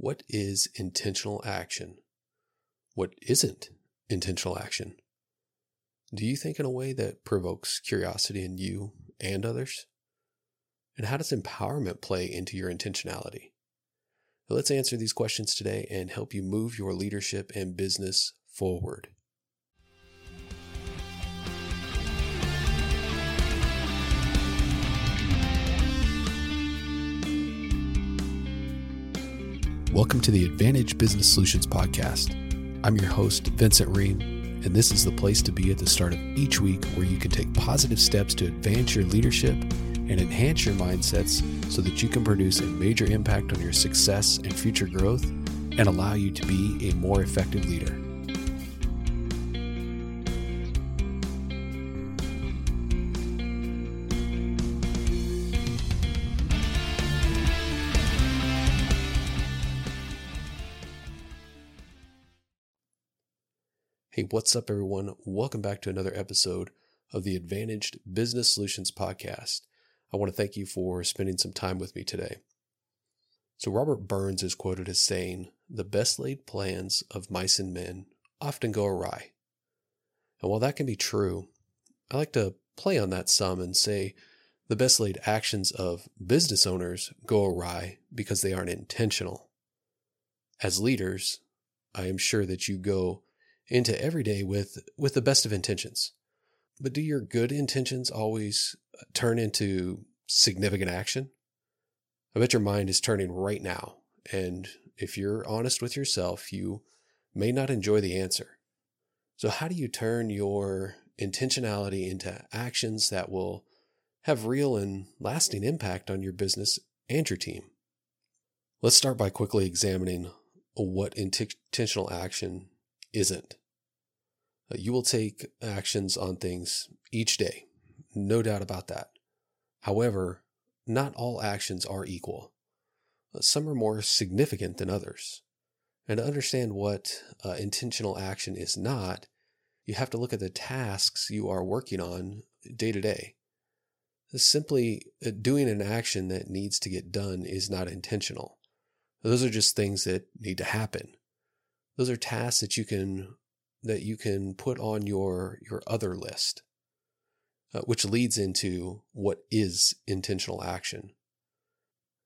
What is intentional action? What isn't intentional action? Do you think in a way that provokes curiosity in you and others? And how does empowerment play into your intentionality? Let's answer these questions today and help you move your leadership and business forward. Welcome to the Advantage Business Solutions Podcast. I'm your host, Vincent Ream, and this is the place to be at the start of each week where you can take positive steps to advance your leadership and enhance your mindsets so that you can produce a major impact on your success and future growth and allow you to be a more effective leader. Hey, what's up, everyone? Welcome back to another episode of the Advantaged Business Solutions Podcast. I want to thank you for spending some time with me today. So, Robert Burns is quoted as saying, The best laid plans of mice and men often go awry. And while that can be true, I like to play on that some and say the best laid actions of business owners go awry because they aren't intentional. As leaders, I am sure that you go into every day with with the best of intentions. But do your good intentions always uh, turn into significant action? I bet your mind is turning right now. And if you're honest with yourself, you may not enjoy the answer. So, how do you turn your intentionality into actions that will have real and lasting impact on your business and your team? Let's start by quickly examining what intentional action isn't. Uh, you will take actions on things each day, no doubt about that. However, not all actions are equal. Uh, some are more significant than others. And to understand what uh, intentional action is not, you have to look at the tasks you are working on day to day. Simply uh, doing an action that needs to get done is not intentional. Those are just things that need to happen. Those are tasks that you can that you can put on your your other list, uh, which leads into what is intentional action.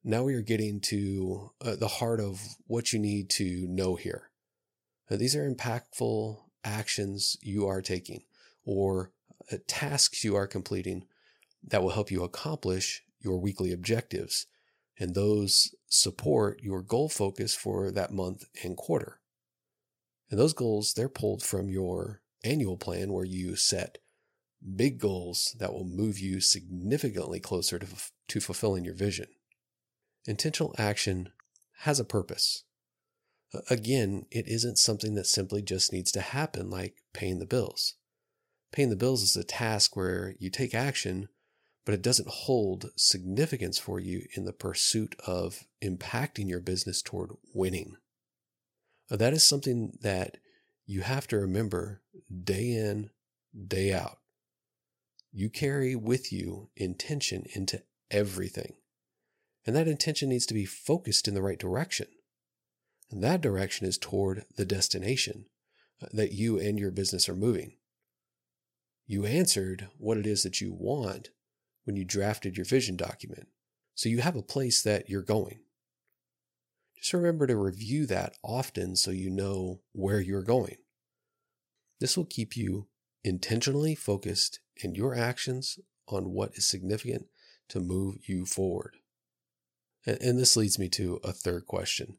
Now we are getting to uh, the heart of what you need to know here. Now, these are impactful actions you are taking or uh, tasks you are completing that will help you accomplish your weekly objectives. And those support your goal focus for that month and quarter. And those goals, they're pulled from your annual plan where you set big goals that will move you significantly closer to, to fulfilling your vision. Intentional action has a purpose. Again, it isn't something that simply just needs to happen like paying the bills. Paying the bills is a task where you take action, but it doesn't hold significance for you in the pursuit of impacting your business toward winning. That is something that you have to remember day in, day out. You carry with you intention into everything. And that intention needs to be focused in the right direction. And that direction is toward the destination uh, that you and your business are moving. You answered what it is that you want when you drafted your vision document. So you have a place that you're going. Just remember to review that often so you know where you're going. This will keep you intentionally focused in your actions on what is significant to move you forward. And, this leads me to a third question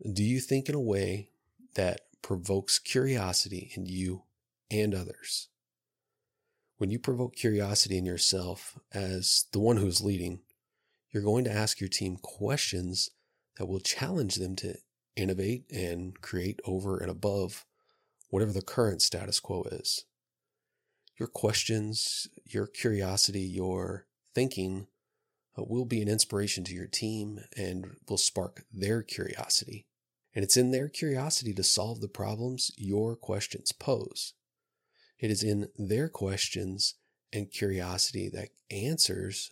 Do you think in a way that provokes curiosity in you and others? When you provoke curiosity in yourself as the one who's leading, you're going to ask your team questions that will challenge them to innovate and create over and above whatever the current status quo is. Your questions, your curiosity, your thinking uh, will be an inspiration to your team and will spark their curiosity. And it's in their curiosity to solve the problems your questions pose. It is in their questions and curiosity that answers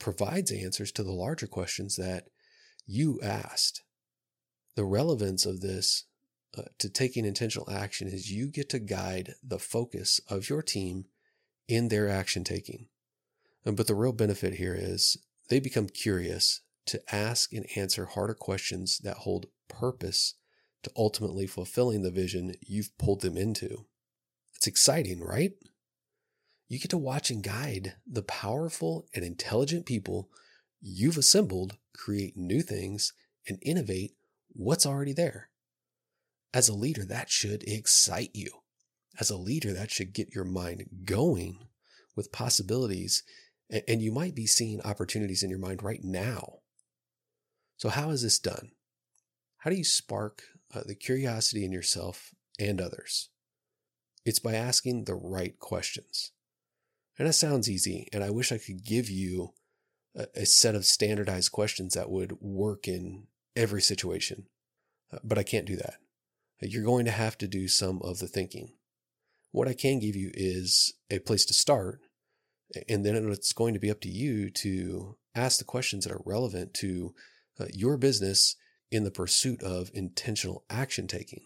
provides answers to the larger questions that you asked. The relevance of this uh, to taking intentional action is you get to guide the focus of your team in their action taking. But the real benefit here is they become curious to ask and answer harder questions that hold purpose to ultimately fulfilling the vision you've pulled them into. It's exciting, right? You get to watch and guide the powerful and intelligent people you've assembled create new things and innovate what's already there. As a leader, that should excite you. As a leader, that should get your mind going with possibilities. And you might be seeing opportunities in your mind right now. So, how is this done? How do you spark uh, the curiosity in yourself and others? It's by asking the right questions. And that sounds easy. And I wish I could give you a, a set of standardized questions that would work in every situation. Uh, but I can't do that. You're going to have to do some of the thinking. What I can give you is a place to start, and then it's going to be up to you to ask the questions that are relevant to uh, your business in the pursuit of intentional action taking.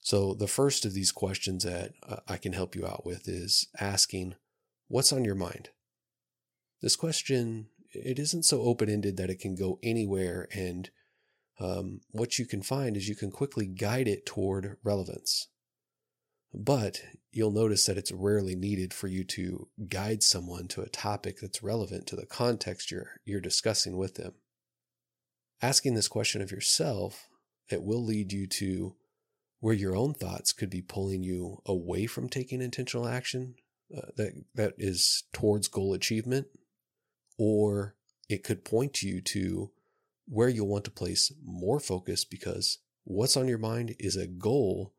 So, the first of these questions that uh, I can help you out with is asking, What's on your mind? This question, it isn't so open ended that it can go anywhere and um, what you can find is you can quickly guide it toward relevance. But you'll notice that it's rarely needed for you to guide someone to a topic that's relevant to the context you're, you're discussing with them. Asking this question of yourself, it will lead you to where your own thoughts could be pulling you away from taking intentional action uh, that, that is towards goal achievement, or it could point you to where you'll want to place more focus because what's on your mind is a goal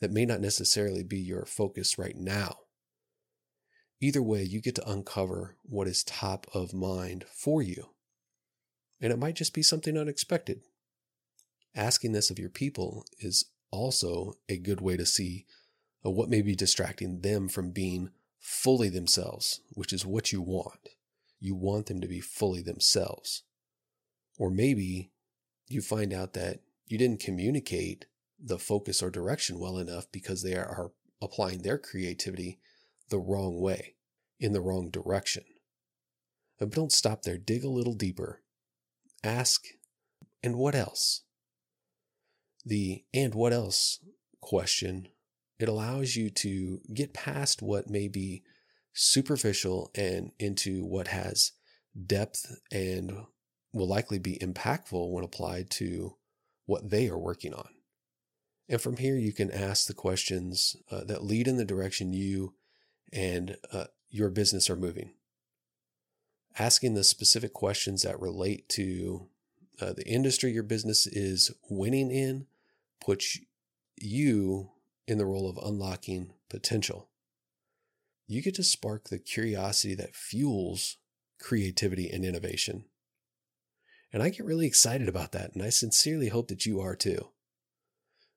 that may not necessarily be your focus right now. Either way, you get to uncover what is top of mind for you. And it might just be something unexpected. Asking this of your people is also a good way to see uh, what may be distracting them from being fully themselves, which is what you want. You want them to be fully themselves. Or maybe you find out that you didn't communicate the focus or direction well enough because they are applying their creativity the wrong way, in the wrong direction. But don't stop there. Dig a little deeper. Ask, and what else? The and what else question, it allows you to get past what may be superficial and into what has depth and will likely be impactful when applied to what they are working on. And from here, you can ask the questions uh, that lead in the direction you and uh, your business are moving. Asking the specific questions that relate to uh, the industry your business is winning in puts you in the role of unlocking potential. You get to spark the curiosity that fuels creativity and innovation. And I get really excited about that, and I sincerely hope that you are too.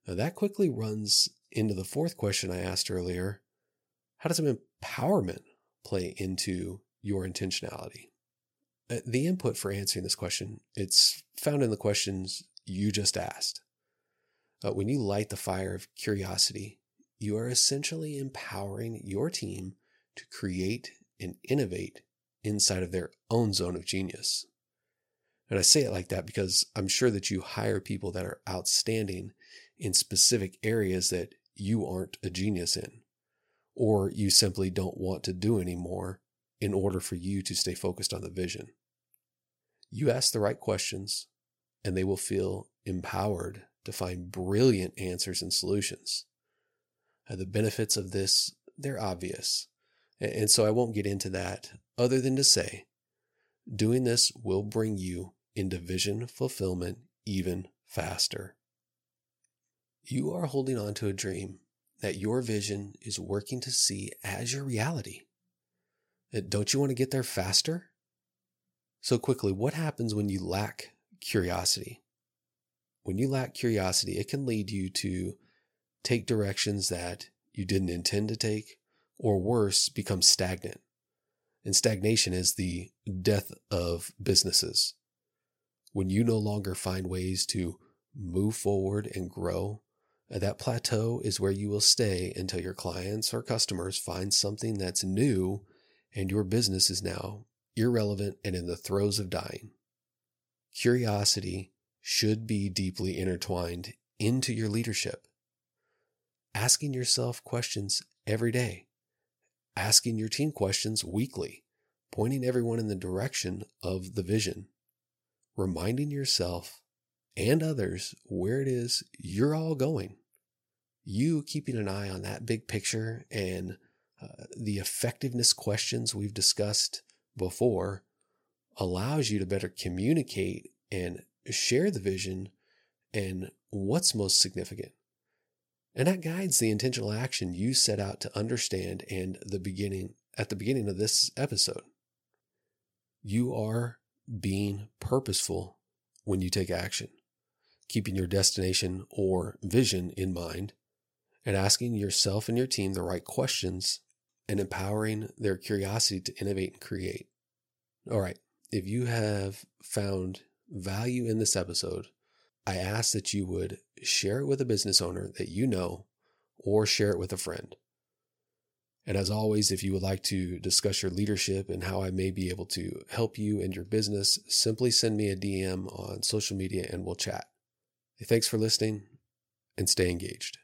Now, that quickly runs into the fourth question I asked earlier How does empowerment play into your intentionality? Uh, the input for answering this question, it's found in the questions you just asked. Uh, when you light the fire of curiosity, you are essentially empowering your team to create and innovate inside of their own zone of genius. And I say it like that because I'm sure that you hire people that are outstanding in specific areas that you aren't a genius in, or you simply don't want to do anymore in order for you to stay focused on the vision. You ask the right questions, and they will feel empowered to find brilliant answers and solutions. Uh, the benefits of this, they're obvious. And so I won't get into that other than to say, doing this will bring you into vision fulfillment even faster. You are holding on to a dream that your vision is working to see as your reality. Uh, don't you want to get there faster? So, quickly, what happens when you lack curiosity? When you lack curiosity, it can lead you to take directions that you didn't intend to take, or worse, become stagnant. And stagnation is the death of businesses when you no longer find ways to move forward and grow, uh, that plateau is where you will stay until your clients or customers find something that's new and your business is now irrelevant and in the throes of dying. Curiosity should be deeply intertwined into your leadership. Asking yourself questions every day, asking your team questions weekly, pointing everyone in the direction of the vision, reminding yourself and others where it is you're all going. You keeping an eye on that big picture and uh, the effectiveness questions we've discussed before allows you to better communicate and share the vision and what's most significant. And that guides the intentional action you set out to understand and the beginning at the beginning of this episode. You are being purposeful when you take action, keeping your destination or vision in mind, and asking yourself and your team the right questions and empowering their curiosity to innovate and create. All right. If you have found value in this episode, I ask that you would share it with a business owner that you know or share it with a friend. And as always, if you would like to discuss your leadership and how I may be able to help you and your business, simply send me a DM on social media and we'll chat. Thanks for listening and stay engaged.